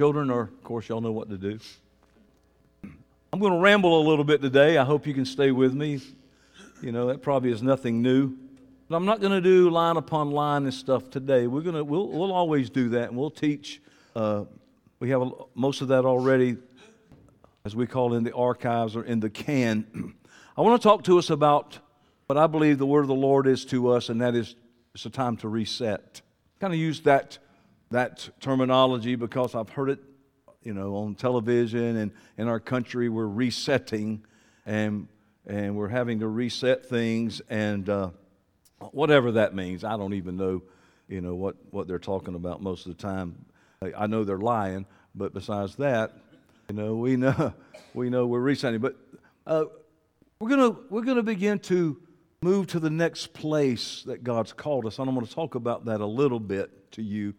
Children are, of course, y'all know what to do. I'm going to ramble a little bit today. I hope you can stay with me. You know, that probably is nothing new. But I'm not going to do line upon line and stuff today. We're going to, we'll, we'll always do that, and we'll teach. Uh, we have a, most of that already, as we call it in the archives or in the can. I want to talk to us about what I believe the word of the Lord is to us, and that is it's a time to reset. Kind of use that, that terminology because I've heard it you know, on television and in our country, we're resetting and, and we're having to reset things and uh, whatever that means. I don't even know, you know, what, what they're talking about most of the time. I, know they're lying, but besides that, you know, we know, we know we're resetting. But uh, we're gonna we're gonna begin to move to the next place that God's called us. And I'm going to talk about that a little bit to you.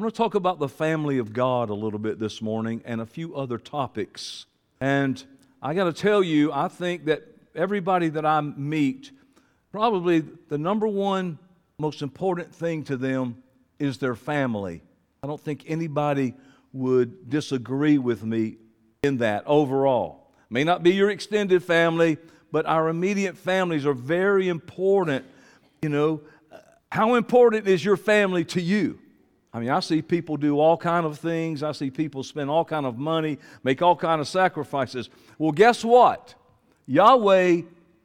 I'm going to talk about the family of God a little bit this morning and a few other topics. And I got to tell you, I think that everybody that I meet, probably the number one most important thing to them is their family. I don't think anybody would disagree with me in that overall. May not be your extended family, but our immediate families are very important. You know, uh, how important is your family to you? I mean, I see people do all kind of things. I see people spend all kind of money, make all kind of sacrifices. Well, guess what? Yahweh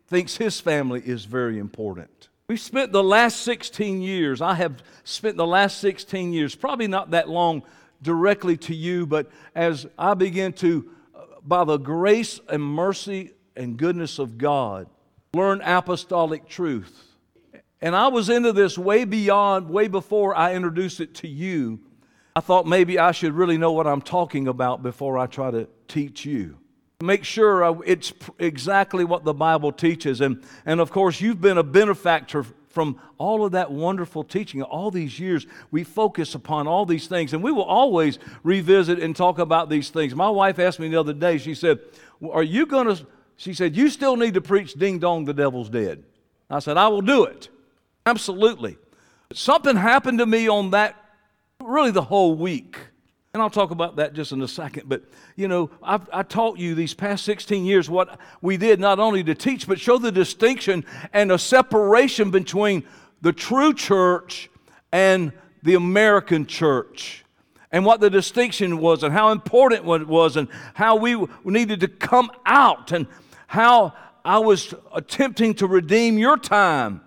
thinks his family is very important. We've spent the last 16 years, I have spent the last 16 years, probably not that long directly to you, but as I begin to, uh, by the grace and mercy and goodness of God, learn apostolic truth and I was into this way beyond, way before I introduced it to you. I thought maybe I should really know what I'm talking about before I try to teach you. Make sure uh, it's exactly what the Bible teaches. And, and of course, you've been a benefactor from all of that wonderful teaching. All these years, we focus upon all these things, and we will always revisit and talk about these things. My wife asked me the other day, she said, Are you going to? She said, You still need to preach Ding Dong, the devil's dead. I said, I will do it. Absolutely. Something happened to me on that, really the whole week. And I'll talk about that just in a second. But, you know, I've, I taught you these past 16 years what we did not only to teach, but show the distinction and a separation between the true church and the American church. And what the distinction was, and how important it was, and how we needed to come out, and how I was attempting to redeem your time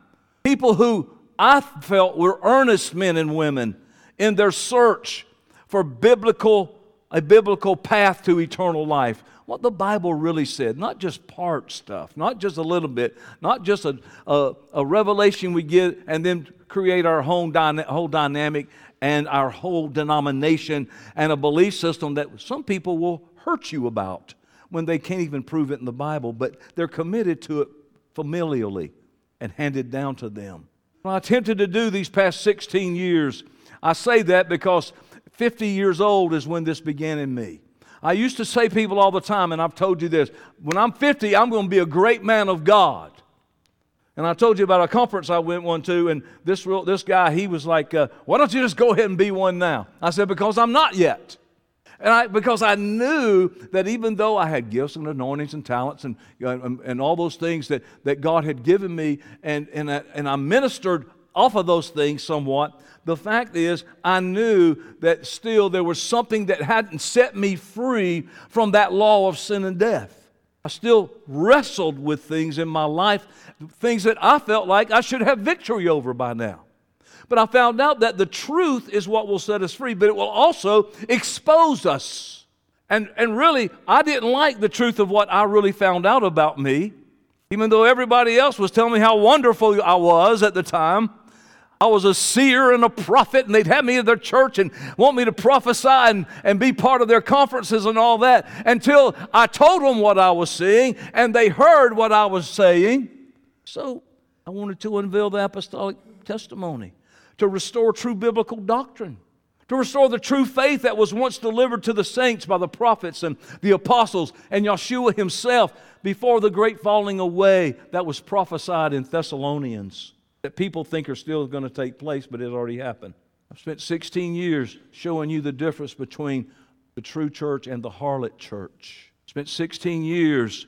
People who I felt were earnest men and women in their search for biblical a biblical path to eternal life. What the Bible really said, not just part stuff, not just a little bit, not just a, a, a revelation we get and then create our whole, dyna- whole dynamic and our whole denomination and a belief system that some people will hurt you about when they can't even prove it in the Bible, but they're committed to it familially and handed down to them. I attempted to do these past 16 years. I say that because 50 years old is when this began in me. I used to say people all the time, and I've told you this when I'm 50, I'm going to be a great man of God. And I told you about a conference I went one to, and this, real, this guy, he was like, uh, Why don't you just go ahead and be one now? I said, Because I'm not yet. And I, because I knew that even though I had gifts and anointings and talents and, and, and all those things that, that God had given me, and, and, I, and I ministered off of those things somewhat, the fact is, I knew that still there was something that hadn't set me free from that law of sin and death. I still wrestled with things in my life, things that I felt like I should have victory over by now. But I found out that the truth is what will set us free, but it will also expose us. And, and really, I didn't like the truth of what I really found out about me, even though everybody else was telling me how wonderful I was at the time. I was a seer and a prophet, and they'd have me in their church and want me to prophesy and, and be part of their conferences and all that until I told them what I was seeing and they heard what I was saying. So I wanted to unveil the apostolic testimony to restore true biblical doctrine, to restore the true faith that was once delivered to the saints by the prophets and the apostles and Yeshua himself before the great falling away that was prophesied in Thessalonians that people think are still going to take place, but it already happened. I've spent 16 years showing you the difference between the true church and the harlot church. Spent 16 years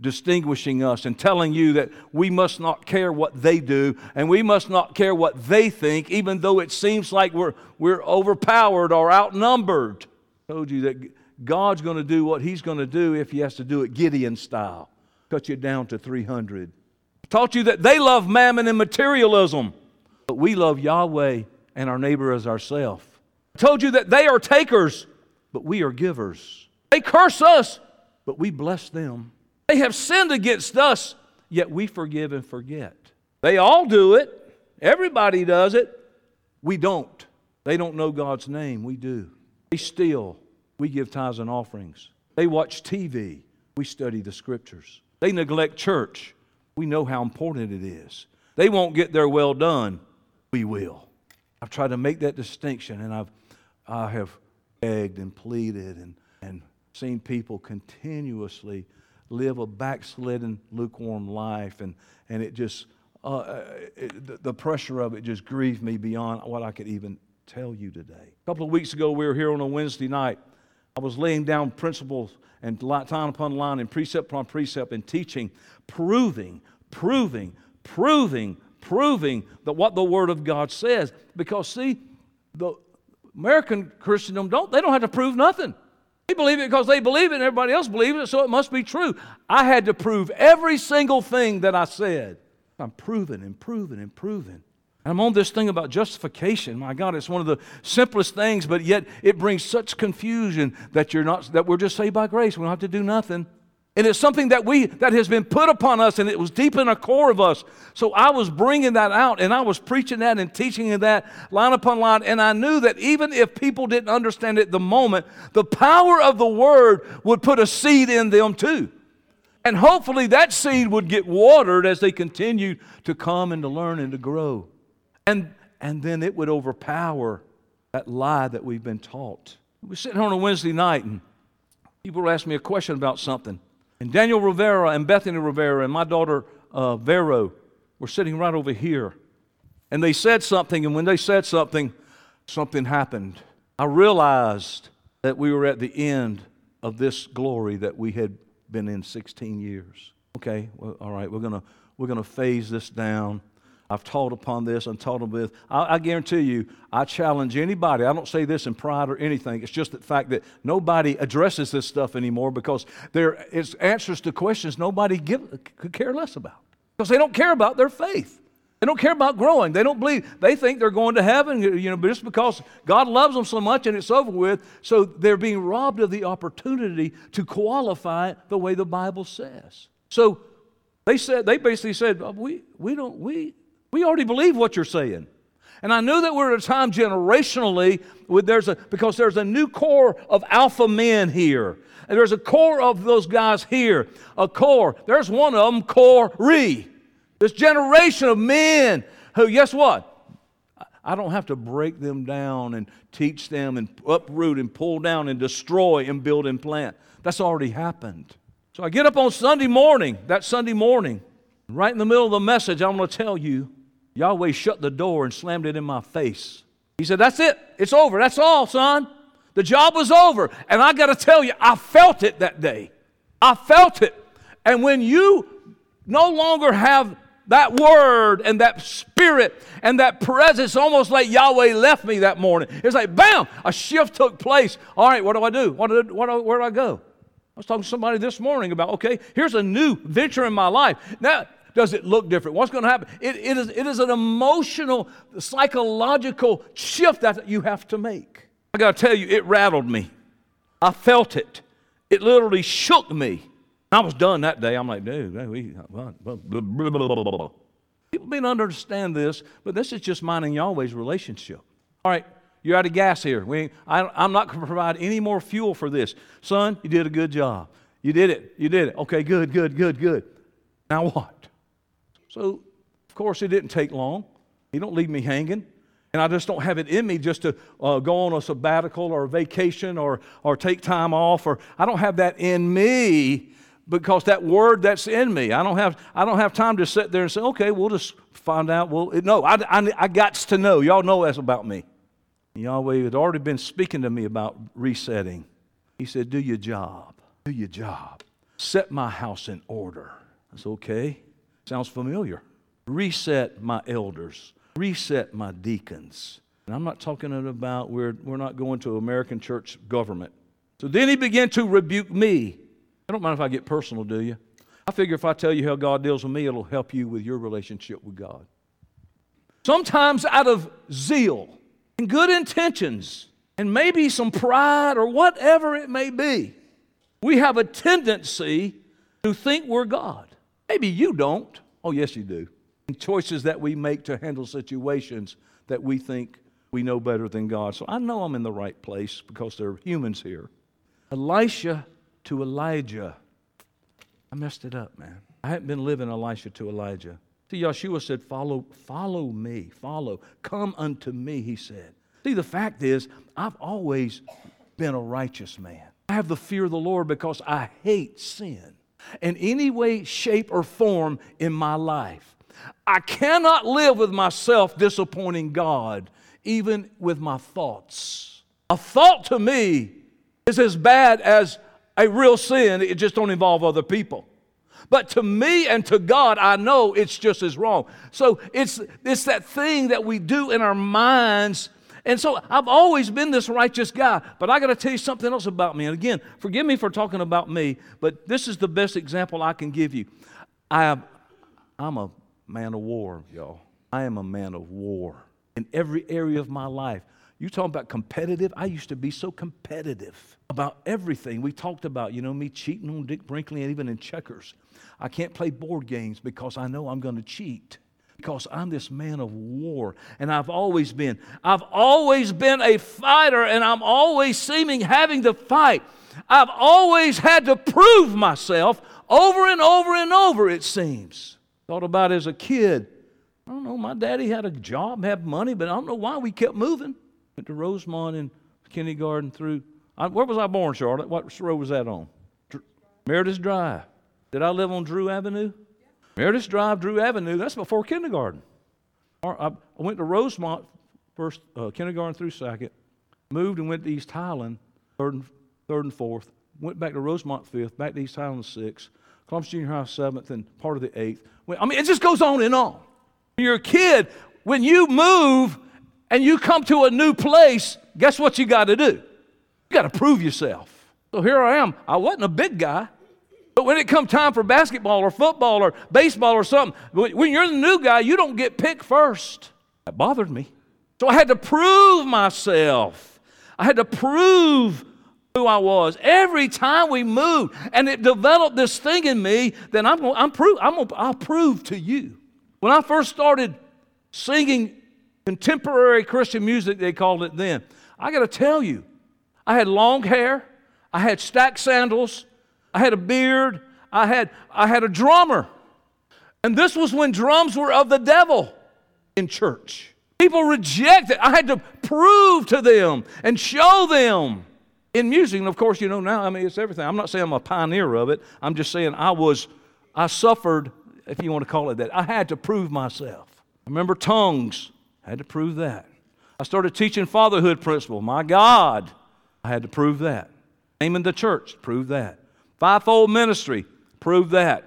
distinguishing us and telling you that we must not care what they do and we must not care what they think, even though it seems like we're, we're overpowered or outnumbered. I told you that God's going to do what He's going to do if He has to do it Gideon style, cut you down to 300. I taught you that they love mammon and materialism, but we love Yahweh and our neighbor as ourselves. Told you that they are takers, but we are givers. They curse us, but we bless them. They have sinned against us, yet we forgive and forget. They all do it. Everybody does it. We don't. They don't know God's name. We do. They steal. We give tithes and offerings. They watch TV. We study the scriptures. They neglect church. We know how important it is. They won't get their well done. We will. I've tried to make that distinction, and I've, I have begged and pleaded and, and seen people continuously live a backslidden, lukewarm life. And, and it just, uh, uh, it, the, pressure of it just grieved me beyond what I could even tell you today. A couple of weeks ago, we were here on a Wednesday night. I was laying down principles and line upon line and precept upon precept and teaching, proving, proving, proving, proving that what the Word of God says. Because see, the American Christendom don't they don't have to prove nothing. They believe it because they believe it and everybody else believes it, so it must be true. I had to prove every single thing that I said. I'm proving and proving and proving. And I'm on this thing about justification. My God, it's one of the simplest things, but yet it brings such confusion that you're not that we're just saved by grace. We don't have to do nothing. And it's something that we that has been put upon us, and it was deep in the core of us. So I was bringing that out, and I was preaching that and teaching that line upon line. And I knew that even if people didn't understand it the moment, the power of the word would put a seed in them too. And hopefully that seed would get watered as they continued to come and to learn and to grow. And and then it would overpower that lie that we've been taught. We were sitting here on a Wednesday night, and people were asking me a question about something. And Daniel Rivera and Bethany Rivera and my daughter uh, Vero were sitting right over here. And they said something, and when they said something, something happened. I realized that we were at the end of this glory that we had been in 16 years. Okay, well, all right, we're going to we're going to phase this down. I've taught upon this and taught them this. I, I, guarantee you, I challenge anybody. I don't say this in pride or anything. It's just the fact that nobody addresses this stuff anymore because there is answers to questions nobody give, could care less about because they don't care about their faith. They don't care about growing. They don't believe. They think they're going to heaven, you know, just because God loves them so much and it's over with. So they're being robbed of the opportunity to qualify the way the Bible says. So they said, they basically said, we, we don't, we, we already believe what you're saying. And I knew that we're at a time generationally with there's a because there's a new core of alpha men here. And there's a core of those guys here. A core. There's one of them, Corey. This generation of men who, guess what? I don't have to break them down and teach them and uproot and pull down and destroy and build and plant. That's already happened. So I get up on Sunday morning, that Sunday morning, right in the middle of the message, I'm going to tell you Yahweh shut the door and slammed it in my face. He said, That's it. It's over. That's all, son. The job was over. And I got to tell you, I felt it that day. I felt it. And when you no longer have that word and that spirit and that presence, almost like Yahweh left me that morning. It's like, bam, a shift took place. All right, what do I do? What did, what, where do I go? I was talking to somebody this morning about, okay, here's a new venture in my life. Now, does it look different? What's going to happen? It, it, is, it is an emotional, psychological shift that you have to make. I got to tell you, it rattled me. I felt it. It literally shook me. I was done that day. I'm like, dude, we, blah, blah, blah, people may not understand this, but this is just mine and Yahweh's relationship. All right, you're out of gas here. We, I, I'm not going to provide any more fuel for this. Son, you did a good job. You did it. You did it. Okay, good, good, good, good. Now what? So, of course, it didn't take long. He don't leave me hanging. And I just don't have it in me just to uh, go on a sabbatical or a vacation or, or take time off. Or I don't have that in me because that word that's in me. I don't have, I don't have time to sit there and say, okay, we'll just find out. Well, no, I, I, I got to know. Y'all know that's about me. Yahweh had already been speaking to me about resetting. He said, Do your job. Do your job. Set my house in order. That's okay. Sounds familiar. Reset my elders. Reset my deacons. And I'm not talking about we're, we're not going to American church government. So then he began to rebuke me. I don't mind if I get personal, do you? I figure if I tell you how God deals with me, it'll help you with your relationship with God. Sometimes out of zeal and good intentions and maybe some pride or whatever it may be, we have a tendency to think we're God. Maybe you don't. Oh, yes, you do. And choices that we make to handle situations that we think we know better than God. So I know I'm in the right place because there are humans here. Elisha to Elijah. I messed it up, man. I hadn't been living Elisha to Elijah. See, Yeshua said, Follow, follow me, follow. Come unto me, he said. See, the fact is, I've always been a righteous man. I have the fear of the Lord because I hate sin in any way, shape, or form in my life. I cannot live with myself disappointing God, even with my thoughts. A thought to me is as bad as a real sin, it just don't involve other people. But to me and to God, I know it's just as wrong. So it's, it's that thing that we do in our minds. And so I've always been this righteous guy, but I got to tell you something else about me. And again, forgive me for talking about me, but this is the best example I can give you. I have, I'm a man of war, y'all. I am a man of war in every area of my life. You talking about competitive? I used to be so competitive about everything. We talked about, you know, me cheating on Dick Brinkley and even in checkers. I can't play board games because I know I'm going to cheat. Because I'm this man of war, and I've always been. I've always been a fighter, and I'm always seeming having to fight. I've always had to prove myself over and over and over, it seems. Thought about as a kid. I don't know, my daddy had a job, had money, but I don't know why we kept moving. Went to Rosemont in kindergarten through. I, where was I born, Charlotte? What road was that on? Dr- Meredith Drive. Did I live on Drew Avenue? Meredith Drive, Drew Avenue. That's before kindergarten. I went to Rosemont first, uh, kindergarten through second. Moved and went to East Highland, third and, third and fourth. Went back to Rosemont fifth. Back to East Highland sixth. Columbus Junior High seventh, and part of the eighth. I mean, it just goes on and on. When you're a kid, when you move, and you come to a new place, guess what you got to do? You got to prove yourself. So here I am. I wasn't a big guy. When it come time for basketball or football or baseball or something, when you're the new guy, you don't get picked first. That bothered me. So I had to prove myself. I had to prove who I was every time we moved, and it developed this thing in me that I'm going, I'm prove, I'm going, I'll prove to you. When I first started singing Contemporary Christian music, they called it then. I got to tell you, I had long hair, I had stacked sandals, I had a beard, I had, I had a drummer. And this was when drums were of the devil in church. People rejected. I had to prove to them and show them in music. And of course, you know, now, I mean, it's everything. I'm not saying I'm a pioneer of it. I'm just saying I was, I suffered, if you want to call it that. I had to prove myself. I remember tongues. I had to prove that. I started teaching fatherhood principle. My God, I had to prove that. Naming the church, prove that. Fivefold ministry, prove that.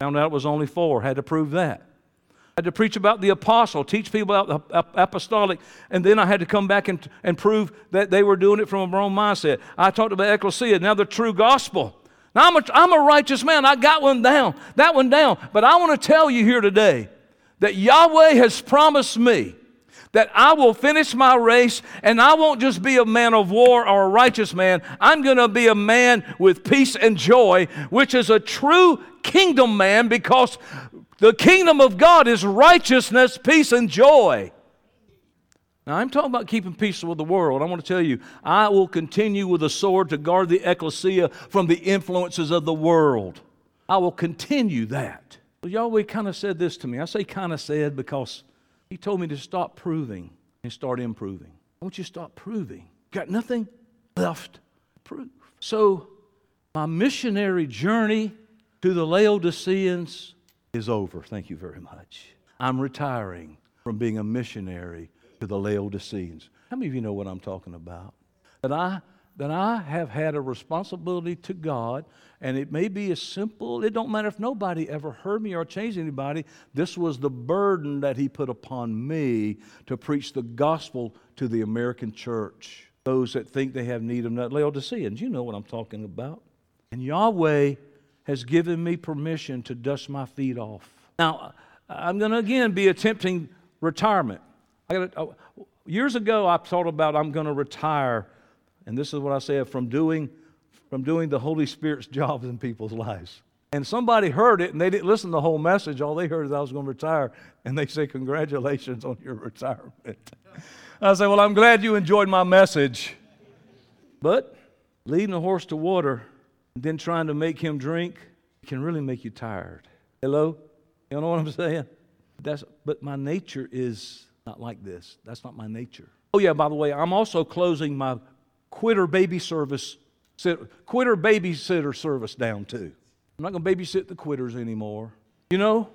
Found out it was only four, had to prove that. I had to preach about the apostle, teach people about the apostolic, and then I had to come back and, and prove that they were doing it from a wrong mindset. I talked about ecclesia, now the true gospel. Now I'm a, I'm a righteous man. I got one down, that one down. But I want to tell you here today that Yahweh has promised me that I will finish my race and I won't just be a man of war or a righteous man. I'm going to be a man with peace and joy, which is a true kingdom man because the kingdom of God is righteousness, peace, and joy. Now, I'm talking about keeping peace with the world. I want to tell you, I will continue with a sword to guard the ecclesia from the influences of the world. I will continue that. Yahweh kind of said this to me. I say kind of said because he told me to stop proving and start improving. I want you to stop proving. Got nothing left to prove. So, my missionary journey to the Laodiceans is over. Thank you very much. I'm retiring from being a missionary to the Laodiceans. How many of you know what I'm talking about? That I that I have had a responsibility to God, and it may be as simple, it don't matter if nobody ever heard me or changed anybody. This was the burden that He put upon me to preach the gospel to the American church. Those that think they have need of not Laodiceans. You know what I'm talking about. And Yahweh has given me permission to dust my feet off. Now, I'm going to again be attempting retirement. Gotta, uh, years ago, I thought about I'm going to retire and this is what I said from doing, from doing the Holy Spirit's jobs in people's lives. And somebody heard it and they didn't listen to the whole message. All they heard is I was going to retire. And they say, Congratulations on your retirement. I say, Well, I'm glad you enjoyed my message. But leading a horse to water and then trying to make him drink can really make you tired. Hello? You know what I'm saying? That's, but my nature is not like this. That's not my nature. Oh, yeah, by the way, I'm also closing my quitter baby service, quitter babysitter service down too. I'm not going to babysit the quitters anymore. You know,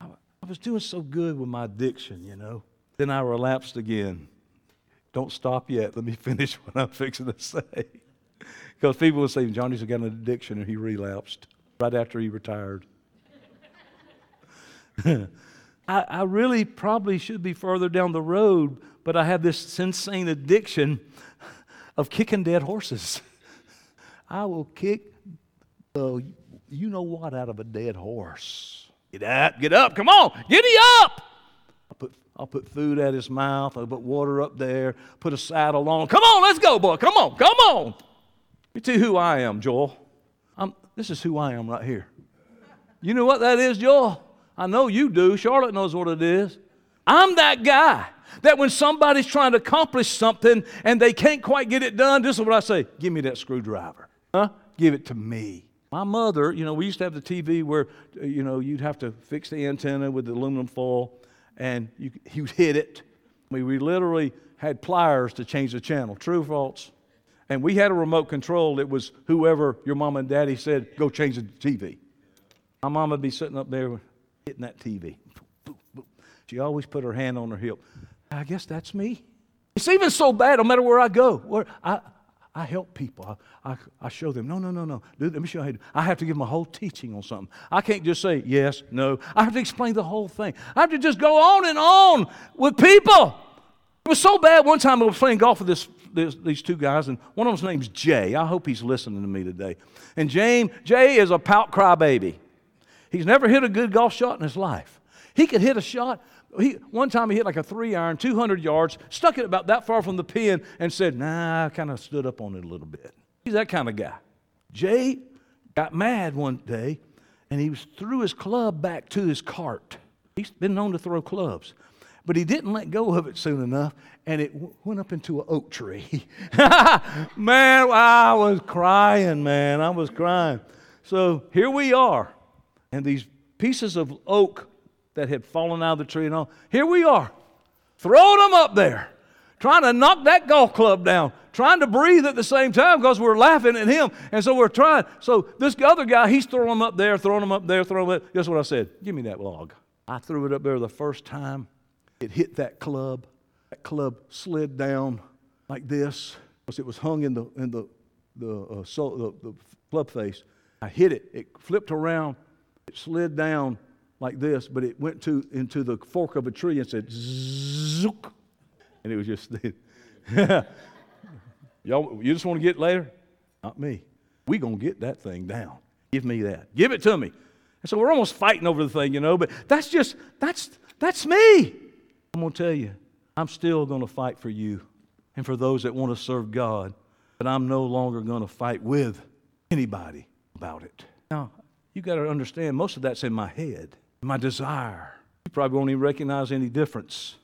I, I was doing so good with my addiction, you know. Then I relapsed again. Don't stop yet. Let me finish what I'm fixing to say. because people will say, Johnny's got an addiction and he relapsed right after he retired. I, I, really probably should be further down the road, but I have this insane addiction of kicking dead horses. I will kick the you know what out of a dead horse. Get up, get up, come on, giddy up. I'll put, I'll put food at his mouth, I'll put water up there, put a saddle on. Come on, let's go, boy. Come on, come on. You me tell you who I am, Joel. I'm, this is who I am right here. You know what that is, Joel? I know you do. Charlotte knows what it is. I'm that guy that when somebody's trying to accomplish something and they can't quite get it done, this is what I say give me that screwdriver. Huh? Give it to me. My mother, you know, we used to have the TV where, uh, you know, you'd have to fix the antenna with the aluminum foil and you, you'd hit it. I mean, we literally had pliers to change the channel. True or false? And we had a remote control. It was whoever your mom and daddy said, go change the TV. My mom would be sitting up there hitting that TV. She always put her hand on her hip. I guess that's me. It's even so bad, no matter where I go. Where I, I help people. I, I, I, show them, no, no, no, no. Let me show you. I have to give them a whole teaching on something. I can't just say yes, no. I have to explain the whole thing. I have to just go on and on with people. It was so bad. One time I was playing golf with this, this, these two guys, and one of them's name's Jay. I hope he's listening to me today. And James, Jay is a pout cry baby. He's never hit a good golf shot in his life. He could hit a shot he, one time he hit like a three iron, 200 yards, stuck it about that far from the pin, and said, Nah, I kind of stood up on it a little bit. He's that kind of guy. Jay got mad one day, and he threw his club back to his cart. He's been known to throw clubs, but he didn't let go of it soon enough, and it w- went up into an oak tree. man, I was crying, man. I was crying. So here we are, and these pieces of oak that had fallen out of the tree and all. Here we are, throwing them up there, trying to knock that golf club down, trying to breathe at the same time because we're laughing at him. And so we're trying. So this other guy, he's throwing them up there, throwing them up there, throwing them up. Guess what I said? Give me that log. I threw it up there the first time. It hit that club. That club slid down like this because it was hung in the, in the, the, uh, so, the, the club face. I hit it. It flipped around. It slid down like this, but it went to into the fork of a tree and said zook, and it was just y'all. You just want to get later? Not me. We gonna get that thing down. Give me that. Give it to me. And so we're almost fighting over the thing, you know. But that's just that's that's me. I'm gonna tell you, I'm still gonna fight for you and for those that want to serve God, but I'm no longer gonna fight with anybody about it. Now, you got to understand, most of that's in my head my desire. You probably won't even recognize any difference,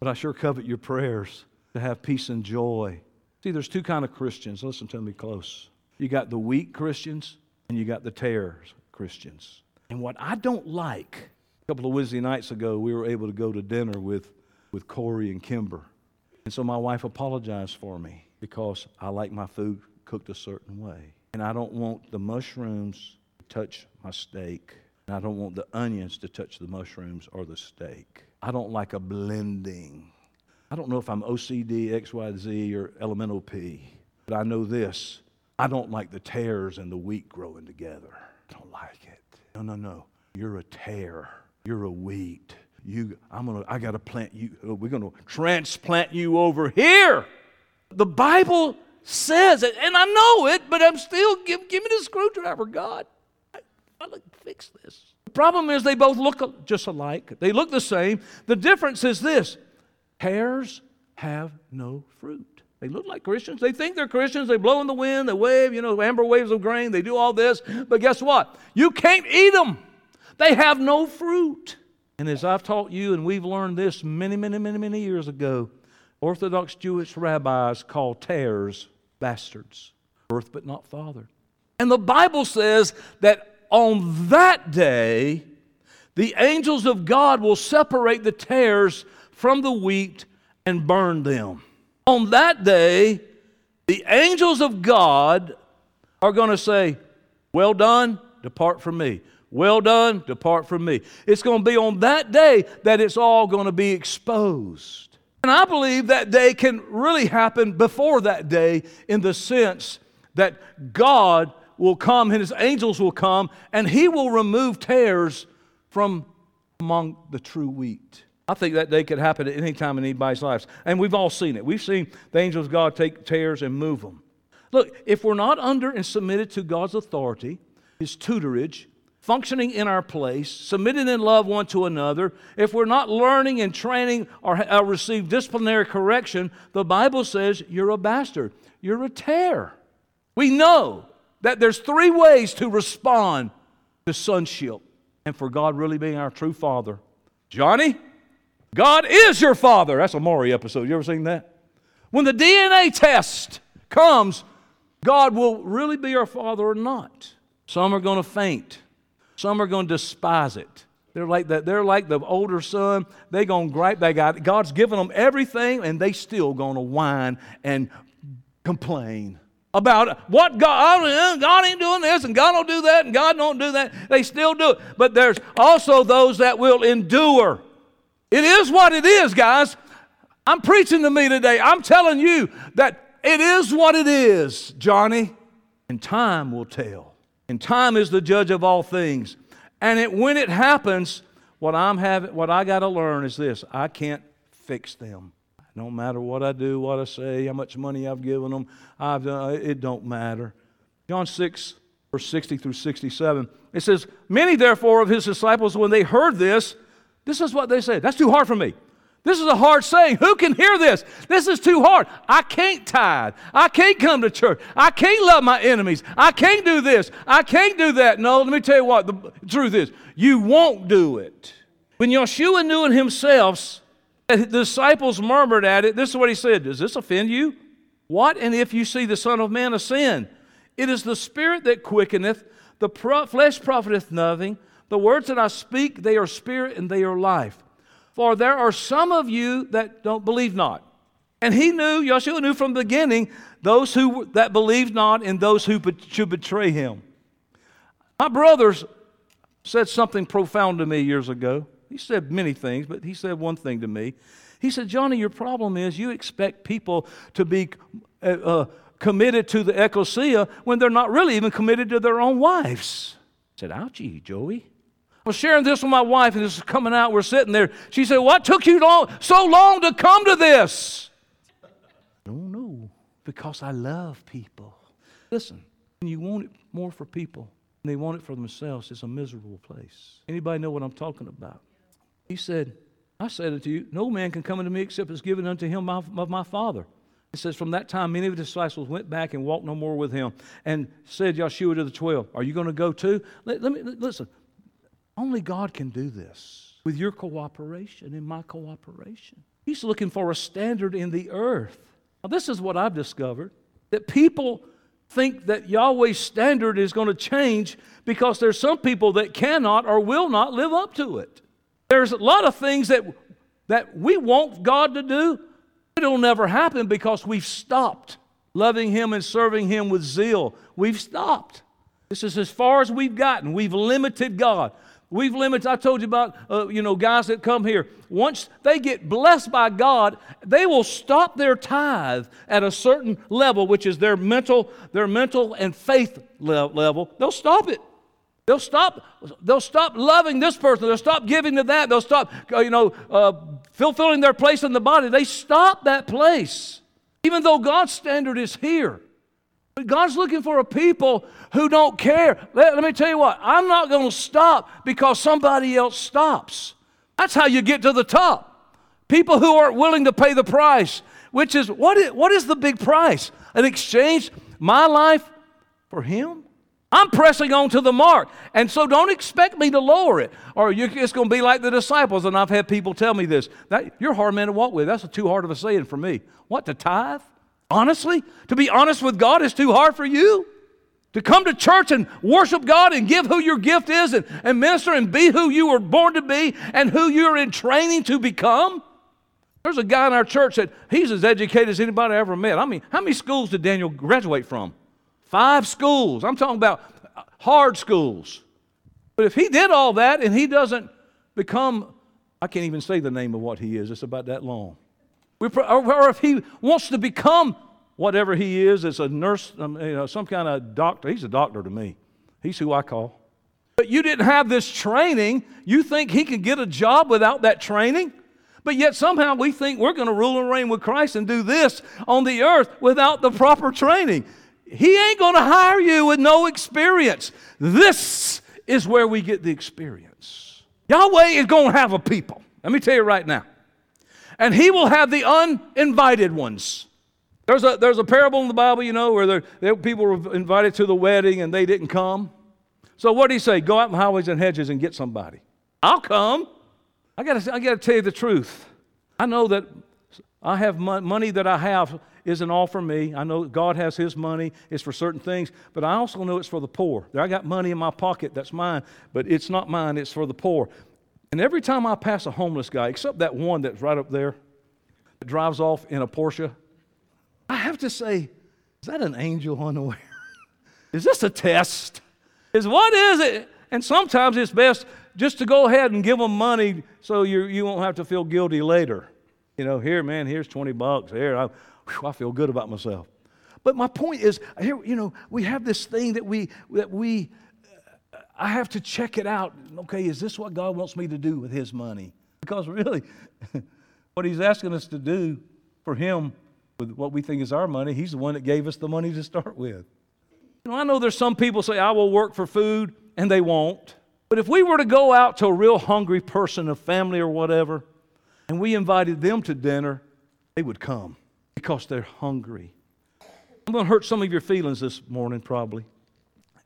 but I sure covet your prayers to have peace and joy. See, there's two kind of Christians. Listen to me close. You got the weak Christians and you got the tares Christians. And what I don't like, a couple of Wednesday nights ago, we were able to go to dinner with, with Corey and Kimber. And so my wife apologized for me because I like my food cooked a certain way. And I don't want the mushrooms to touch my steak I don't want the onions to touch the mushrooms or the steak. I don't like a blending. I don't know if I'm OCD, XYZ, or LMNOP, but I know this. I don't like the tares and the wheat growing together. I don't like it. No, no, no. You're a tare. You're a wheat. You, I'm gonna, I gotta plant you. Uh, we're gonna transplant you over here. The Bible says it, and I know it, but I'm still give, give me the screwdriver, God. I, I fix this. The problem is they both look just alike. They look the same. The difference is this: tares have no fruit. They look like Christians. They think they're Christians. They blow in the wind. They wave, you know, amber waves of grain. They do all this. But guess what? You can't eat them. They have no fruit. And as I've taught you, and we've learned this many, many, many, many years ago, Orthodox Jewish rabbis call tares bastards, birth but not fathered. And the Bible says that on that day, the angels of God will separate the tares from the wheat and burn them. On that day, the angels of God are going to say, Well done, depart from me. Well done, depart from me. It's going to be on that day that it's all going to be exposed. And I believe that day can really happen before that day in the sense that God will come and his angels will come and he will remove tares from among the true wheat. I think that day could happen at any time in anybody's lives. And we've all seen it. We've seen the angels of God take tares and move them. Look, if we're not under and submitted to God's authority, his tutorage, functioning in our place, submitting in love one to another, if we're not learning and training or, or receive disciplinary correction, the Bible says you're a bastard. You're a tare. We know that there's three ways to respond to sonship and for God really being our true father. Johnny, God is your father. That's a Maury episode. You ever seen that? When the DNA test comes, God will really be our father or not. Some are going to faint. Some are going to despise it. They're like the, they're like the older son. They're going to gripe. They got God's given them everything, and they still going to whine and complain about what God, oh, God ain't doing this, and God don't do that, and God don't do that. They still do it. But there's also those that will endure. It is what it is, guys. I'm preaching to me today. I'm telling you that it is what it is, Johnny, and time will tell. And time is the judge of all things. And it, when it happens, what I'm having, what I got to learn is this: I can't fix them. No matter what I do, what I say, how much money I've given them, I've done, uh, it don't matter. John 6, verse 60 through 67, it says, Many therefore of his disciples, when they heard this, this is what they said. That's too hard for me. This is a hard saying. Who can hear this? This is too hard. I can't tithe. I can't come to church. I can't love my enemies. I can't do this. I can't do that. No, let me tell you what the truth is. You won't do it. When Yeshua knew in himself, the disciples murmured at it. This is what he said Does this offend you? What and if you see the Son of Man ascend? It is the Spirit that quickeneth, the flesh profiteth nothing. The words that I speak, they are spirit and they are life. For there are some of you that don't believe not. And he knew, Yeshua knew from the beginning, those who that believed not and those who should betray him. My brothers said something profound to me years ago. He said many things, but he said one thing to me. He said, Johnny, your problem is you expect people to be uh, uh, committed to the ecclesia when they're not really even committed to their own wives. I said, ouchie, Joey. I was sharing this with my wife, and this is coming out. We're sitting there. She said, What took you long, so long to come to this? I don't know. because I love people. Listen, when you want it more for people and they want it for themselves, it's a miserable place. Anybody know what I'm talking about? He said, I said it to you, no man can come unto me except it's given unto him of my Father. It says, From that time, many of the disciples went back and walked no more with him and said, Yeshua to the twelve, Are you going to go too? Let, let me listen. Only God can do this with your cooperation and my cooperation. He's looking for a standard in the earth. Now, this is what I've discovered that people think that Yahweh's standard is going to change because there's some people that cannot or will not live up to it. There's a lot of things that, that we want God to do, it'll never happen because we've stopped loving Him and serving Him with zeal. We've stopped. This is as far as we've gotten. We've limited God. We've limited, I told you about, uh, you know, guys that come here. Once they get blessed by God, they will stop their tithe at a certain level, which is their mental, their mental and faith level. They'll stop it. They'll stop, they'll stop loving this person. They'll stop giving to that. They'll stop, uh, you know, uh, fulfilling their place in the body. They stop that place, even though God's standard is here. But God's looking for a people who don't care. Let, let me tell you what, I'm not going to stop because somebody else stops. That's how you get to the top. People who aren't willing to pay the price, which is what is, what is the big price? An exchange my life for Him? I'm pressing on to the mark. And so don't expect me to lower it. Or you, it's going to be like the disciples. And I've had people tell me this. That, you're a hard man to walk with. That's too hard of a saying for me. What, to tithe? Honestly? To be honest with God is too hard for you? To come to church and worship God and give who your gift is and, and minister and be who you were born to be and who you're in training to become? There's a guy in our church that he's as educated as anybody I ever met. I mean, how many schools did Daniel graduate from? Five schools. I'm talking about hard schools. But if he did all that and he doesn't become, I can't even say the name of what he is, it's about that long. Or if he wants to become whatever he is as a nurse, um, you know, some kind of doctor, he's a doctor to me. He's who I call. But you didn't have this training. You think he can get a job without that training? But yet somehow we think we're going to rule and reign with Christ and do this on the earth without the proper training. He ain't going to hire you with no experience. This is where we get the experience. Yahweh is going to have a people. Let me tell you right now and he will have the uninvited ones. There's a, there's a parable in the Bible, you know, where there, people were invited to the wedding and they didn't come. So what did he say? Go out in the highways and hedges and get somebody. I'll come. I got to I got to tell you the truth. I know that I have money that I have isn't all for me. I know God has His money, it's for certain things, but I also know it's for the poor. I got money in my pocket that's mine, but it's not mine, it's for the poor. And every time I pass a homeless guy, except that one that's right up there that drives off in a Porsche, I have to say, is that an angel unaware? is this a test? Is what is it? And sometimes it's best just to go ahead and give them money so you, you won't have to feel guilty later. You know, here, man, here's 20 bucks. Here, I, whew, I feel good about myself. But my point is, here, you know, we have this thing that we, that we, uh, I have to check it out. Okay, is this what God wants me to do with His money? Because really, what He's asking us to do for Him with what we think is our money, He's the one that gave us the money to start with. You know, I know there's some people say, I will work for food, and they won't. But if we were to go out to a real hungry person, a family or whatever, and we invited them to dinner, they would come because they're hungry. I'm going to hurt some of your feelings this morning, probably,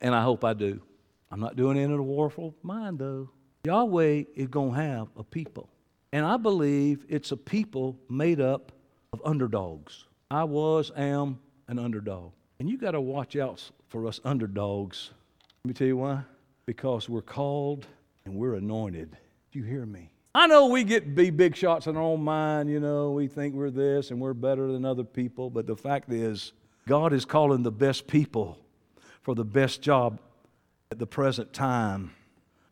and I hope I do. I'm not doing it in a warful mind, though. Yahweh is going to have a people. And I believe it's a people made up of underdogs. I was, am an underdog. And you got to watch out for us underdogs. Let me tell you why. Because we're called and we're anointed. Do you hear me? I know we get be big shots in our own mind, you know, we think we're this and we're better than other people, but the fact is, God is calling the best people for the best job at the present time.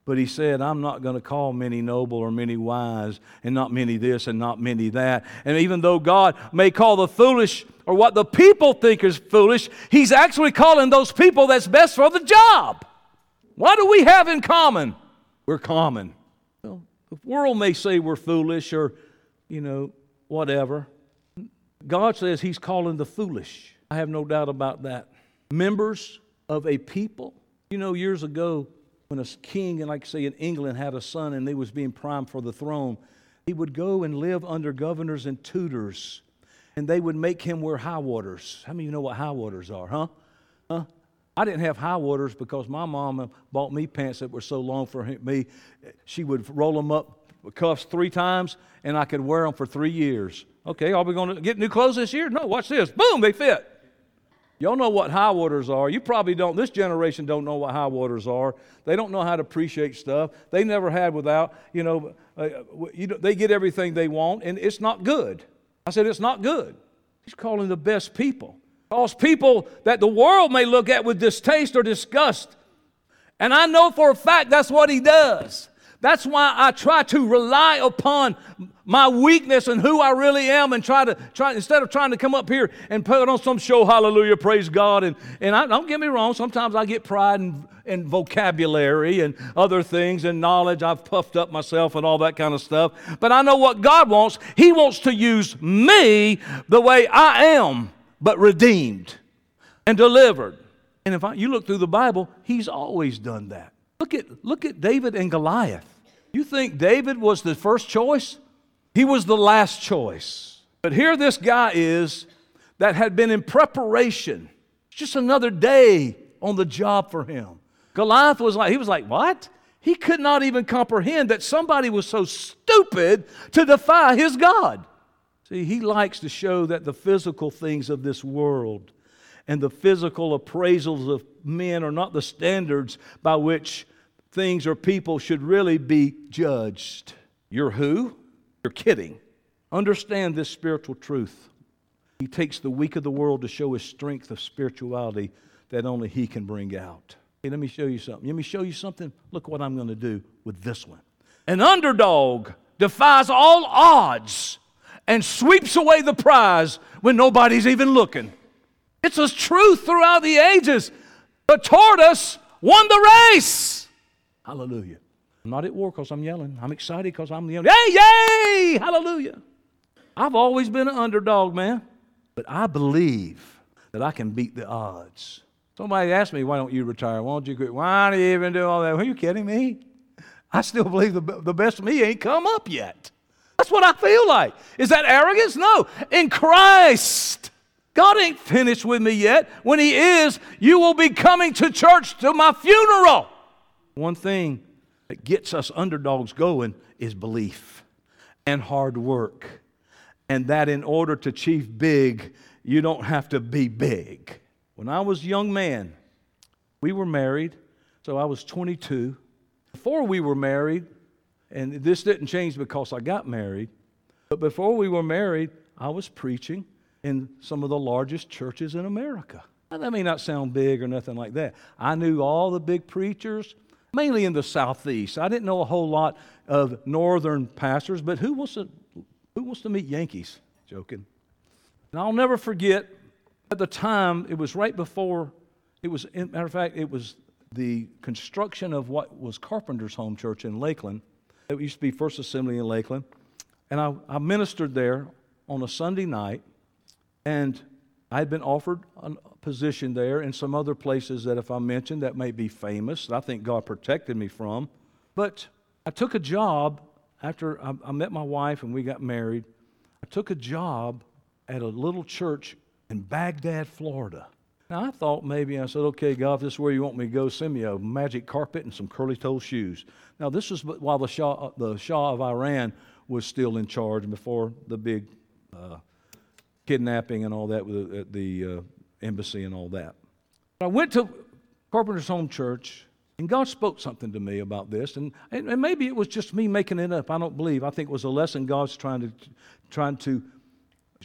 But he said, I'm not going to call many noble or many wise, and not many this and not many that. And even though God may call the foolish or what the people think is foolish, he's actually calling those people that's best for the job. What do we have in common? We're common. The world may say we're foolish or, you know, whatever. God says he's calling the foolish. I have no doubt about that. Members of a people you know, years ago, when a king, like say in England, had a son and they was being primed for the throne, he would go and live under governors and tutors, and they would make him wear high waters. How many of you know what high waters are, huh? Huh? I didn't have high waters because my mom bought me pants that were so long for me. She would roll them up with cuffs three times, and I could wear them for three years. Okay, are we going to get new clothes this year? No, watch this. Boom, they fit. Y'all know what high waters are. You probably don't. This generation don't know what high waters are. They don't know how to appreciate stuff. They never had without. You know, uh, you know, they get everything they want, and it's not good. I said it's not good. He's calling the best people. Because people that the world may look at with distaste or disgust, And I know for a fact that's what he does. That's why I try to rely upon my weakness and who I really am and try to try instead of trying to come up here and put on some show, hallelujah, praise God. And, and I, don't get me wrong, sometimes I get pride and in vocabulary and other things and knowledge. I've puffed up myself and all that kind of stuff. But I know what God wants. He wants to use me the way I am, but redeemed and delivered. And if I, you look through the Bible, He's always done that. Look at, look at David and Goliath. You think David was the first choice? He was the last choice. But here this guy is that had been in preparation. It's just another day on the job for him. Goliath was like, he was like, what? He could not even comprehend that somebody was so stupid to defy his God. See, he likes to show that the physical things of this world and the physical appraisals of men are not the standards by which things or people should really be judged. You're who? You're kidding. Understand this spiritual truth. He takes the weak of the world to show his strength of spirituality that only he can bring out. Hey, let me show you something. Let me show you something. Look what I'm going to do with this one. An underdog defies all odds and sweeps away the prize when nobody's even looking. It's a truth throughout the ages. The tortoise won the race. Hallelujah. I'm not at war because I'm yelling. I'm excited because I'm yelling. Yay, yay! Hallelujah. I've always been an underdog, man. But I believe that I can beat the odds. Somebody asked me, why don't you retire? Why don't you quit? Why do you even do all that? Are you kidding me? I still believe the, the best of me ain't come up yet. That's what I feel like. Is that arrogance? No. In Christ, God ain't finished with me yet. When He is, you will be coming to church to my funeral. One thing that gets us underdogs going is belief and hard work. And that in order to achieve big, you don't have to be big. When I was a young man, we were married, so I was 22. Before we were married, and this didn't change because I got married, but before we were married, I was preaching in some of the largest churches in America. Now, that may not sound big or nothing like that. I knew all the big preachers, mainly in the southeast. I didn't know a whole lot of northern pastors, but who wants to, who wants to meet Yankees? Joking. And I'll never forget at the time, it was right before, it was, matter of fact, it was the construction of what was Carpenter's Home Church in Lakeland. It used to be First Assembly in Lakeland. And I, I ministered there on a Sunday night. And I had been offered a position there and some other places that, if I mention, that may be famous. I think God protected me from. But I took a job after I, I met my wife and we got married. I took a job at a little church in Bagdad, Florida. Now, I thought maybe, I said, okay, God, if this is where you want me to go, send me a magic carpet and some curly toe shoes. Now, this was while the Shah, the Shah of Iran was still in charge before the big uh, kidnapping and all that with the, the uh, embassy and all that. I went to Carpenter's Home Church, and God spoke something to me about this. And, and, and, maybe it was just me making it up. I don't believe. I think it was a lesson God's trying to, trying to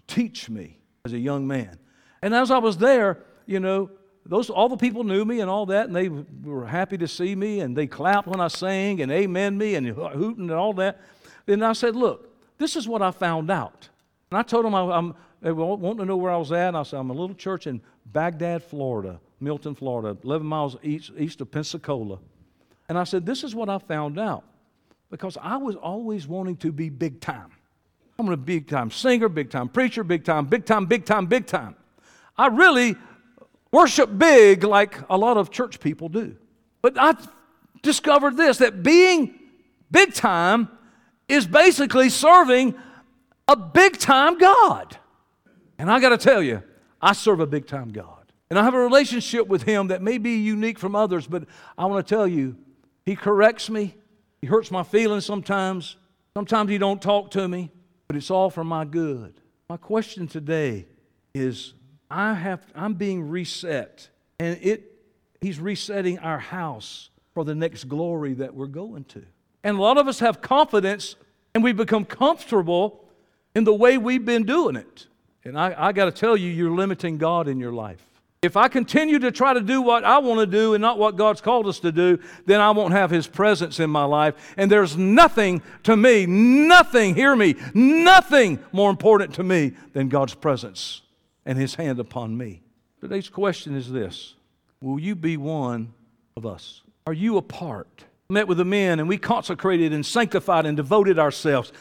teach me as a young man. And as I was there, you know, those all the people knew me and all that, and they were happy to see me, and they clapped when I sang and amen me and hooting and all that. Then I said, "Look, this is what I found out." And I told them I, am they wanted to know where I was at. And I said, I'm a little church in Bagdad, Florida, Milton, Florida, 11 miles east, east of Pensacola. And I said, This is what I found out. Because I was always wanting to be big time. I'm a big time singer, big time preacher, big time, big time, big time, big time. I really worship big like a lot of church people do. But I discovered this that being big time is basically serving a big time God. And I got to tell you, I serve a big time God. And I have a relationship with Him that may be unique from others, but I want to tell you, He corrects me. He hurts my feelings sometimes. Sometimes He don't talk to me, but it's all for my good. My question today is I have, I'm being reset, and it, He's resetting our house for the next glory that we're going to. And a lot of us have confidence and we become comfortable in the way we've been doing it. And I, I got to tell you, you're limiting God in your life. If I continue to try to do what I want to do and not what God's called us to do, then I won't have His presence in my life. And there's nothing to me, nothing, hear me, nothing more important to me than God's presence and His hand upon me. Today's question is this Will you be one of us? Are you a part? Met with the men and we consecrated and sanctified and devoted ourselves.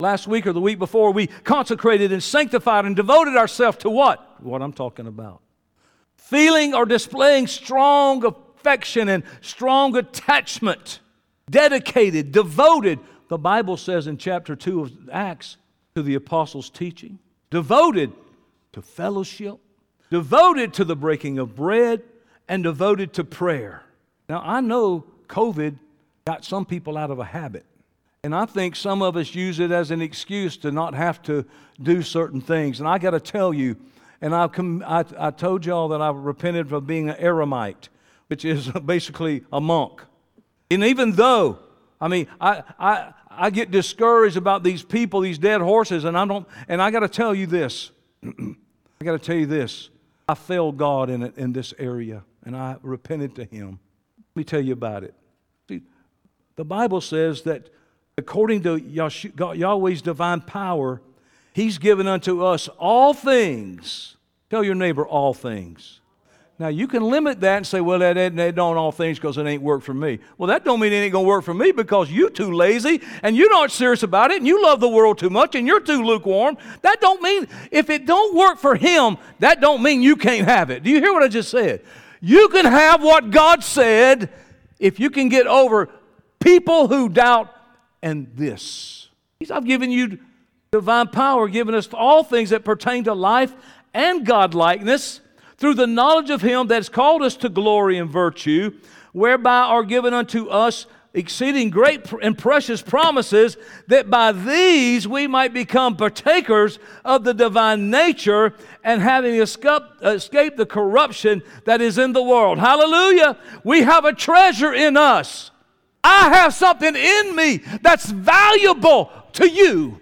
Last week or the week before, we consecrated and sanctified and devoted ourselves to what? What I'm talking about feeling or displaying strong affection and strong attachment, dedicated, devoted, the Bible says in chapter 2 of Acts, to the apostles' teaching, devoted to fellowship, devoted to the breaking of bread, and devoted to prayer. Now, I know COVID got some people out of a habit. And I think some of us use it as an excuse to not have to do certain things. And I got to tell you, and I, I, I told y'all that I repented for being an eremite, which is basically a monk. And even though, I mean, I, I, I get discouraged about these people, these dead horses, and I don't, and I got to tell you this. I got to tell you this. I failed God in it in this area, and I repented to Him. Let me tell you about it. See, the Bible says that according to Yahweh's divine power, He's given unto us all things. Tell your neighbor all things. Now you can limit that and say, well, that, that, that don't all things because it ain't work for me. Well, that don't mean it ain't gonna work for me because you too lazy and you're not serious about it and you love the world too much and you're too lukewarm. That don't mean if it don't work for him, that don't mean you can't have it. Do you hear what I just said? You can have what God said if you can get over people who doubt and this. I've given you divine power given us all things that pertain to life and godlikeness through the knowledge of him that has called us to glory and virtue, whereby are given unto us exceeding great and precious promises, that by these we might become partakers of the divine nature and having escaped the corruption that is in the world. Hallelujah! We have a treasure in us. I have something in me that's valuable to you.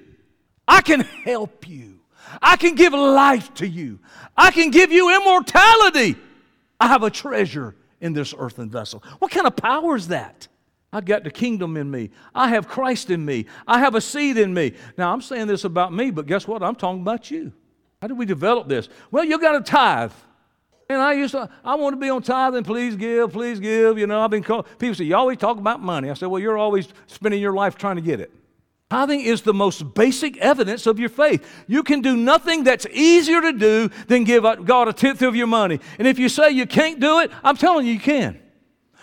I can help you. I can give life to you. I can give you immortality. I have a treasure in this earthen vessel. What kind of power is that? I've got the kingdom in me. I have Christ in me. I have a seed in me. Now, I'm saying this about me, but guess what? I'm talking about you. How did we develop this? Well, you got to tithe. And I used to, I want to be on tithe and please give, please give. You know, I've been called, people say, you always talk about money. I said, well, you're always spending your life trying to get it. Tithing is the most basic evidence of your faith. You can do nothing that's easier to do than give God a tenth of your money. And if you say you can't do it, I'm telling you, you can.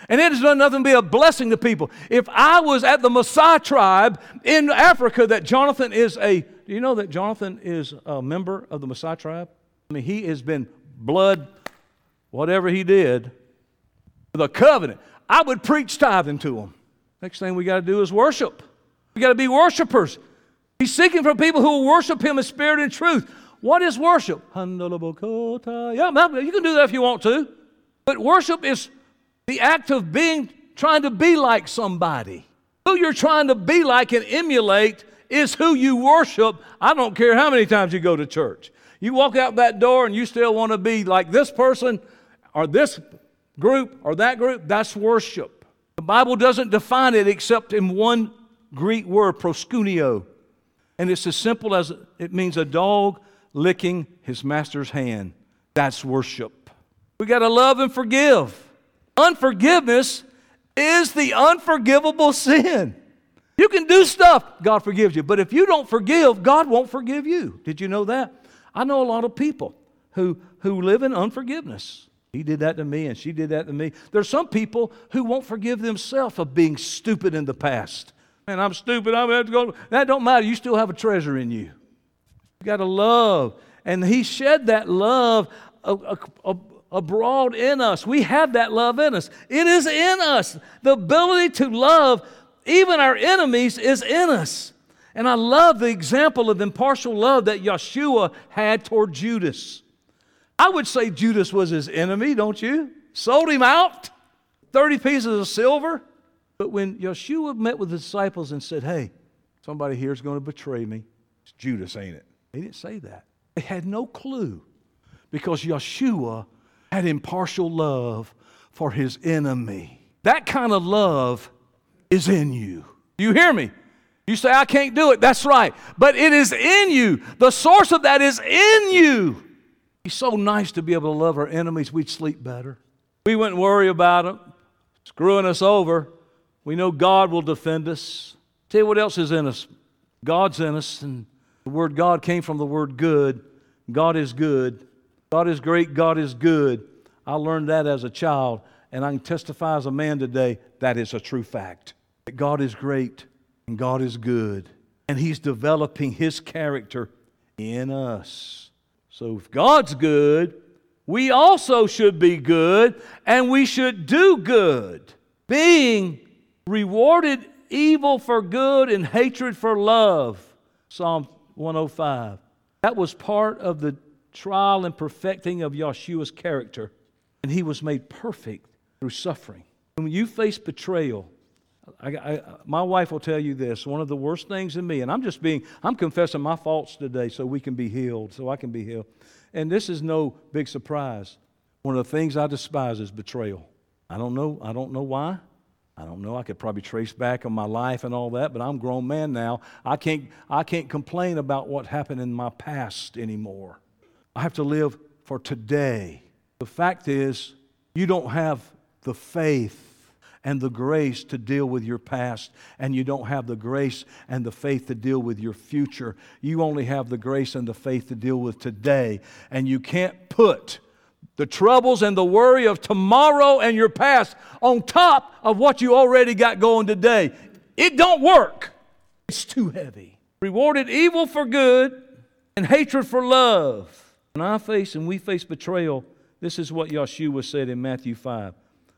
And it has done nothing but be a blessing to people. If I was at the Maasai tribe in Africa, that Jonathan is a, do you know that Jonathan is a member of the Maasai tribe? I mean, he has been blood, whatever he did, the covenant. I would preach tithing to him. Next thing we got to do is worship. We got to be worshipers. He's seeking for people who will worship Him in spirit and truth. What is worship? Yeah, you can do that if you want to. But worship is the act of being, trying to be like somebody. Who you're trying to be like and emulate is who you worship. I don't care how many times you go to church. You walk out that door and you still want to be like this person or this group or that group, that's worship. The Bible doesn't define it except in one Greek word, proskuneo. And it's as simple as it means a dog licking his master's hand. That's worship. We got to love and forgive. Unforgiveness is the unforgivable sin. You can do stuff, God forgives you. But if you don't forgive, God won't forgive you. Did you know that? I know a lot of people who, who live in unforgiveness. He did that to me, and she did that to me. There's some people who won't forgive themselves of being stupid in the past. And I'm stupid. I'm have to go. That don't matter. You still have a treasure in you. You got to love. And He shed that love abroad in us. We have that love in us. It is in us. The ability to love even our enemies is in us. And I love the example of impartial love that Yeshua had toward Judas. I would say Judas was his enemy, don't you? Sold him out, 30 pieces of silver. But when Yeshua met with the disciples and said, Hey, somebody here is going to betray me, it's Judas, ain't it? He didn't say that. They had no clue because Yeshua had impartial love for his enemy. That kind of love is in you. You hear me? You say, I can't do it. That's right. But it is in you. The source of that is in you. It's so nice to be able to love our enemies. We'd sleep better. We wouldn't worry about them screwing us over. We know God will defend us. Tell you what else is in us God's in us, and the word God came from the word good. God is good. God is great. God is good. I learned that as a child, and I can testify as a man today that is a true fact. That God is great and God is good, and He's developing His character in us. So if God's good, we also should be good, and we should do good, being rewarded evil for good and hatred for love. Psalm 105. That was part of the trial and perfecting of Yeshua's character. And he was made perfect through suffering. When you face betrayal, I, I, my wife will tell you this one of the worst things in me, and I'm just being, I'm confessing my faults today so we can be healed, so I can be healed. And this is no big surprise. One of the things I despise is betrayal. I don't know, I don't know why. I don't know. I could probably trace back on my life and all that, but I'm a grown man now. I can't, I can't complain about what happened in my past anymore. I have to live for today. The fact is, you don't have the faith and the grace to deal with your past, and you don't have the grace and the faith to deal with your future. You only have the grace and the faith to deal with today, and you can't put the troubles and the worry of tomorrow and your past on top of what you already got going today. It don't work. It's too heavy. Rewarded evil for good and hatred for love. When I face and we face betrayal, this is what Yeshua said in Matthew 5.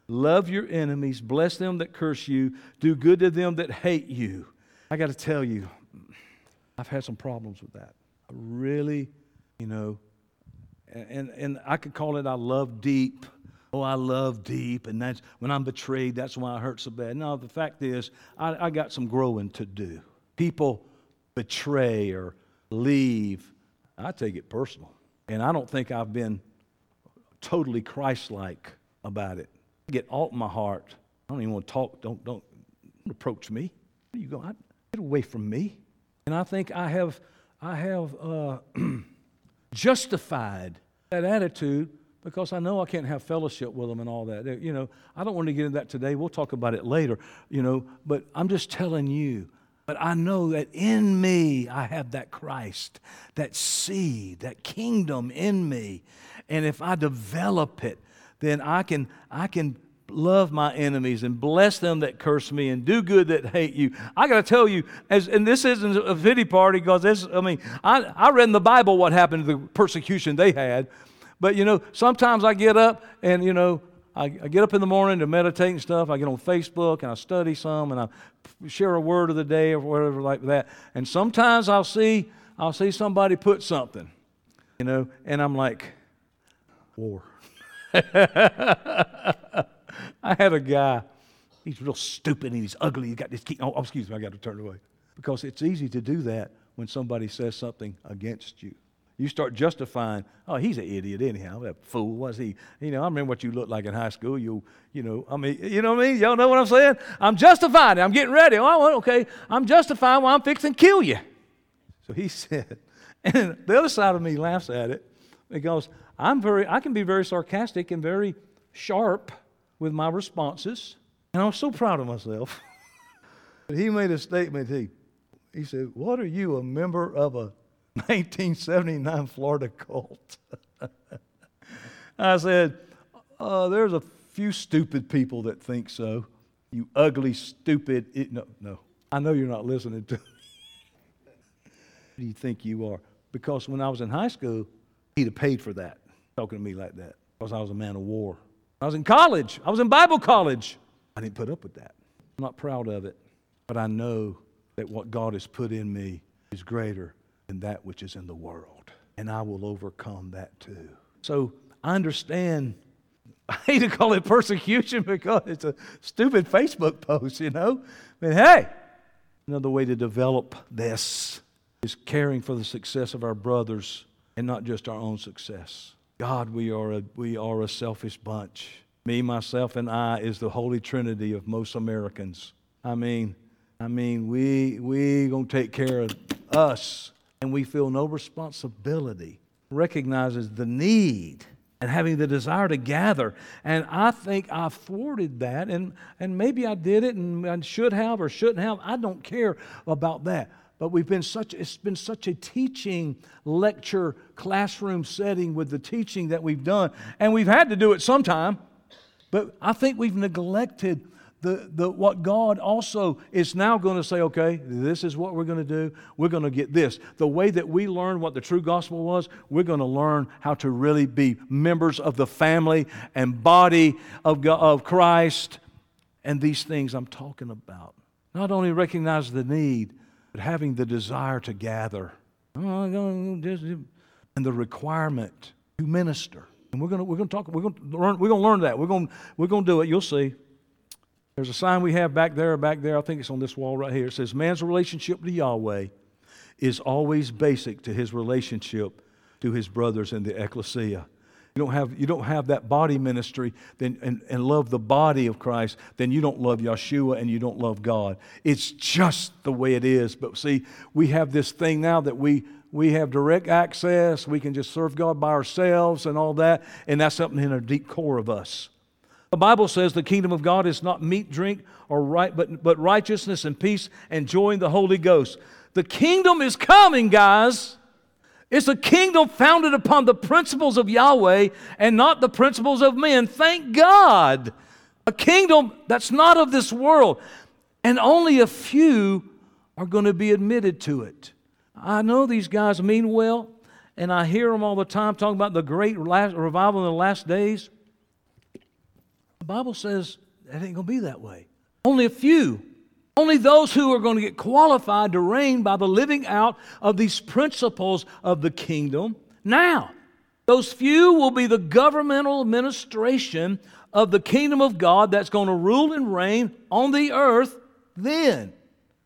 Love your enemies, bless them that curse you, do good to them that hate you. I got to tell you, I've had some problems with that. I really, you know, and, and I could call it I love deep. Oh, I love deep, and that's when I'm betrayed, that's why I hurt so bad. No, the fact is, I, I got some growing to do. People betray or leave, I take it personal. And I don't think I've been totally Christ like about it. I get alt in my heart. I don't even want to talk. Don't, don't, don't approach me. Where you go? I, get away from me. And I think I have, I have uh, justified that attitude because I know I can't have fellowship with them and all that. You know, I don't want to get into that today. We'll talk about it later, you know, but I'm just telling you. But I know that in me I have that Christ, that seed, that kingdom in me. And if I develop it, then I can I can love my enemies and bless them that curse me and do good that hate you. I got to tell you, as, and this isn't a pity party because this, I mean, I, I read in the Bible what happened to the persecution they had. But, you know, sometimes I get up and, you know, I, I get up in the morning to meditate and stuff. I get on Facebook and I study some and I share a word of the day or whatever like that. And sometimes I'll see, I'll see somebody put something, you know, and I'm like, war. I had a guy, he's real stupid and he's ugly. He's got this key. Oh, oh excuse me, I got to turn away. Because it's easy to do that when somebody says something against you. You start justifying, oh, he's an idiot anyhow. That fool was he? You know, I remember what you looked like in high school. You, you know, I mean, you know what I mean? Y'all know what I'm saying? I'm justifying it. I'm getting ready. Oh, okay. I'm justifying why I'm fixing to kill you. So he said, and the other side of me laughs at it because I'm very, I can be very sarcastic and very sharp with my responses, and I was so proud of myself. he made a statement. He, he said, What are you, a member of a 1979 Florida cult? I said, uh, There's a few stupid people that think so. You ugly, stupid. It, no, no. I know you're not listening to me. Do you think you are? Because when I was in high school, he'd have paid for that, talking to me like that, because I was a man of war. I was in college. I was in Bible college. I didn't put up with that. I'm not proud of it. But I know that what God has put in me is greater than that which is in the world. And I will overcome that too. So I understand. I hate to call it persecution because it's a stupid Facebook post, you know. But hey, another way to develop this is caring for the success of our brothers and not just our own success. God, we are a, we are a selfish bunch. Me, myself, and I is the holy trinity of most Americans. I mean, I mean, we we gonna take care of us, and we feel no responsibility. Recognizes the need and having the desire to gather. And I think I thwarted that, and, and maybe I did it and should have or shouldn't have. I don't care about that. But we've been such, it's been such a teaching lecture classroom setting with the teaching that we've done. And we've had to do it sometime. But I think we've neglected the, the, what God also is now going to say, okay, this is what we're going to do. We're going to get this. The way that we learned what the true gospel was, we're going to learn how to really be members of the family and body of, God, of Christ and these things I'm talking about. Not only recognize the need, but having the desire to gather and the requirement to minister. And we're going to, we're going to talk, we're going to learn, we're going to learn that. We're going, we're going to do it. You'll see. There's a sign we have back there, back there. I think it's on this wall right here. It says, Man's relationship to Yahweh is always basic to his relationship to his brothers in the ecclesia. You don't have, you don't have that body ministry then, and, and love the body of Christ, then you don't love Yeshua and you don't love God. It's just the way it is. But see, we have this thing now that we, we have direct access. We can just serve God by ourselves and all that. And that's something in a deep core of us. The Bible says the kingdom of God is not meat, drink, or right, but, but righteousness and peace and joy in the Holy Ghost. The kingdom is coming, guys. It's a kingdom founded upon the principles of Yahweh and not the principles of men. Thank God. A kingdom that's not of this world. And only a few are going to be admitted to it. I know these guys mean well, and I hear them all the time talking about the great revival in the last days. The Bible says it ain't going to be that way. Only a few. Only those who are going to get qualified to reign by the living out of these principles of the kingdom. Now, those few will be the governmental administration of the kingdom of God that's going to rule and reign on the earth then.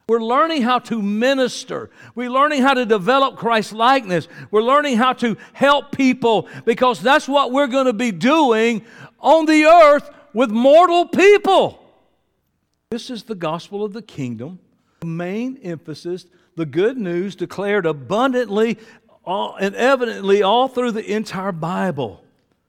We're learning how to minister. We're learning how to develop Christ likeness. We're learning how to help people because that's what we're going to be doing on the earth with mortal people. This is the gospel of the kingdom. The main emphasis, the good news declared abundantly and evidently all through the entire Bible.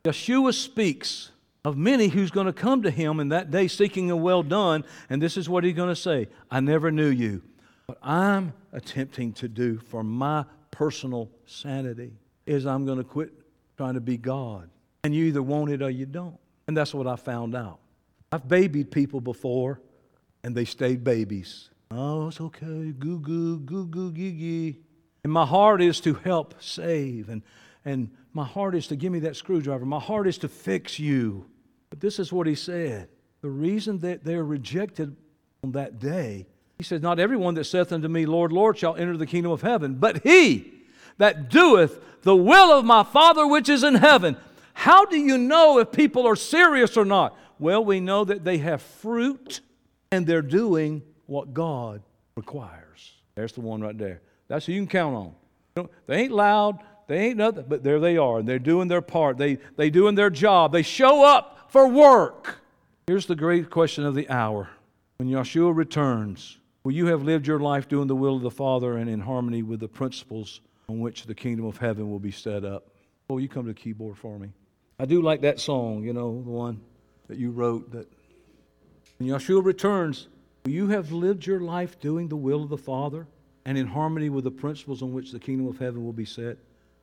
Yeshua speaks of many who's going to come to him in that day seeking a well done, and this is what he's going to say I never knew you. What I'm attempting to do for my personal sanity is I'm going to quit trying to be God. And you either want it or you don't. And that's what I found out. I've babied people before, and they stayed babies. Oh, it's okay. Goo goo, goo goo, gee gee. And my heart is to help save. And, and my heart is to give me that screwdriver. My heart is to fix you. But this is what he said. The reason that they're rejected on that day, he says, Not everyone that saith unto me, Lord, Lord, shall enter the kingdom of heaven, but he that doeth the will of my Father which is in heaven. How do you know if people are serious or not? Well, we know that they have fruit and they're doing what God requires. There's the one right there. That's who you can count on. They ain't loud, they ain't nothing, but there they are, and they're doing their part. They they doing their job. They show up for work. Here's the great question of the hour. When Yeshua returns, will you have lived your life doing the will of the Father and in harmony with the principles on which the kingdom of heaven will be set up? Oh, you come to the keyboard for me. I do like that song, you know, the one that you wrote that when Yeshua returns, you have lived your life doing the will of the Father and in harmony with the principles on which the kingdom of heaven will be set?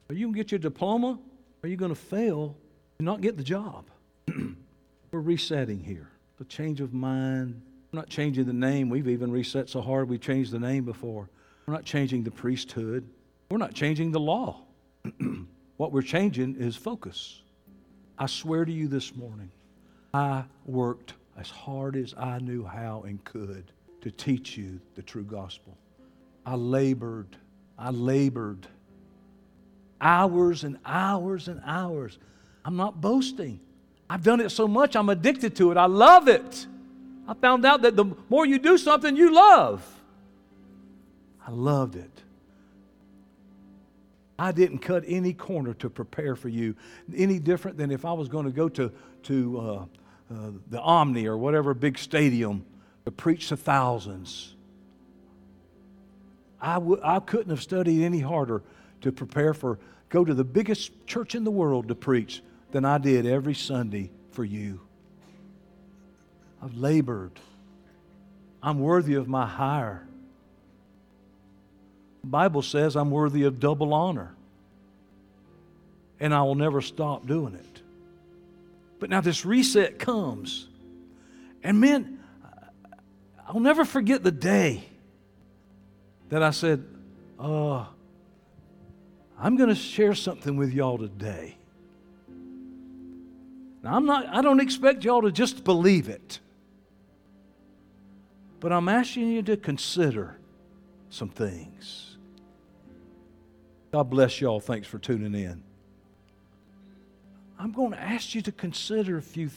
Are you going to get your diploma? Or are you going to fail and not get the job? We're resetting here. A change of mind. We're not changing the name. We've even reset so hard we changed the name before. We're not changing the priesthood. We're not changing the law. what we're changing is focus. I swear to you this morning, I worked as hard as I knew how and could to teach you the true gospel. I labored, I labored hours and hours and hours. I'm not boasting. I've done it so much, I'm addicted to it. I love it. I found out that the more you do something, you love. I loved it. I didn't cut any corner to prepare for you, any different than if I was going to go to, to uh, uh, the Omni or whatever big stadium to preach to thousands. I w- I couldn't have studied any harder to prepare for, go to the biggest church in the world to preach than I did every Sunday for you. I've labored. I'm worthy of my hire. The Bible says I'm worthy of double honor. And I will never stop doing it. But now this reset comes. And man, I'll never forget the day that I said, uh, I'm going to share something with y'all today. Now, I'm not, I don't expect y'all to just believe it. But I'm asking you to consider some things. God bless y'all. Thanks for tuning in. I'm going to ask you to consider a few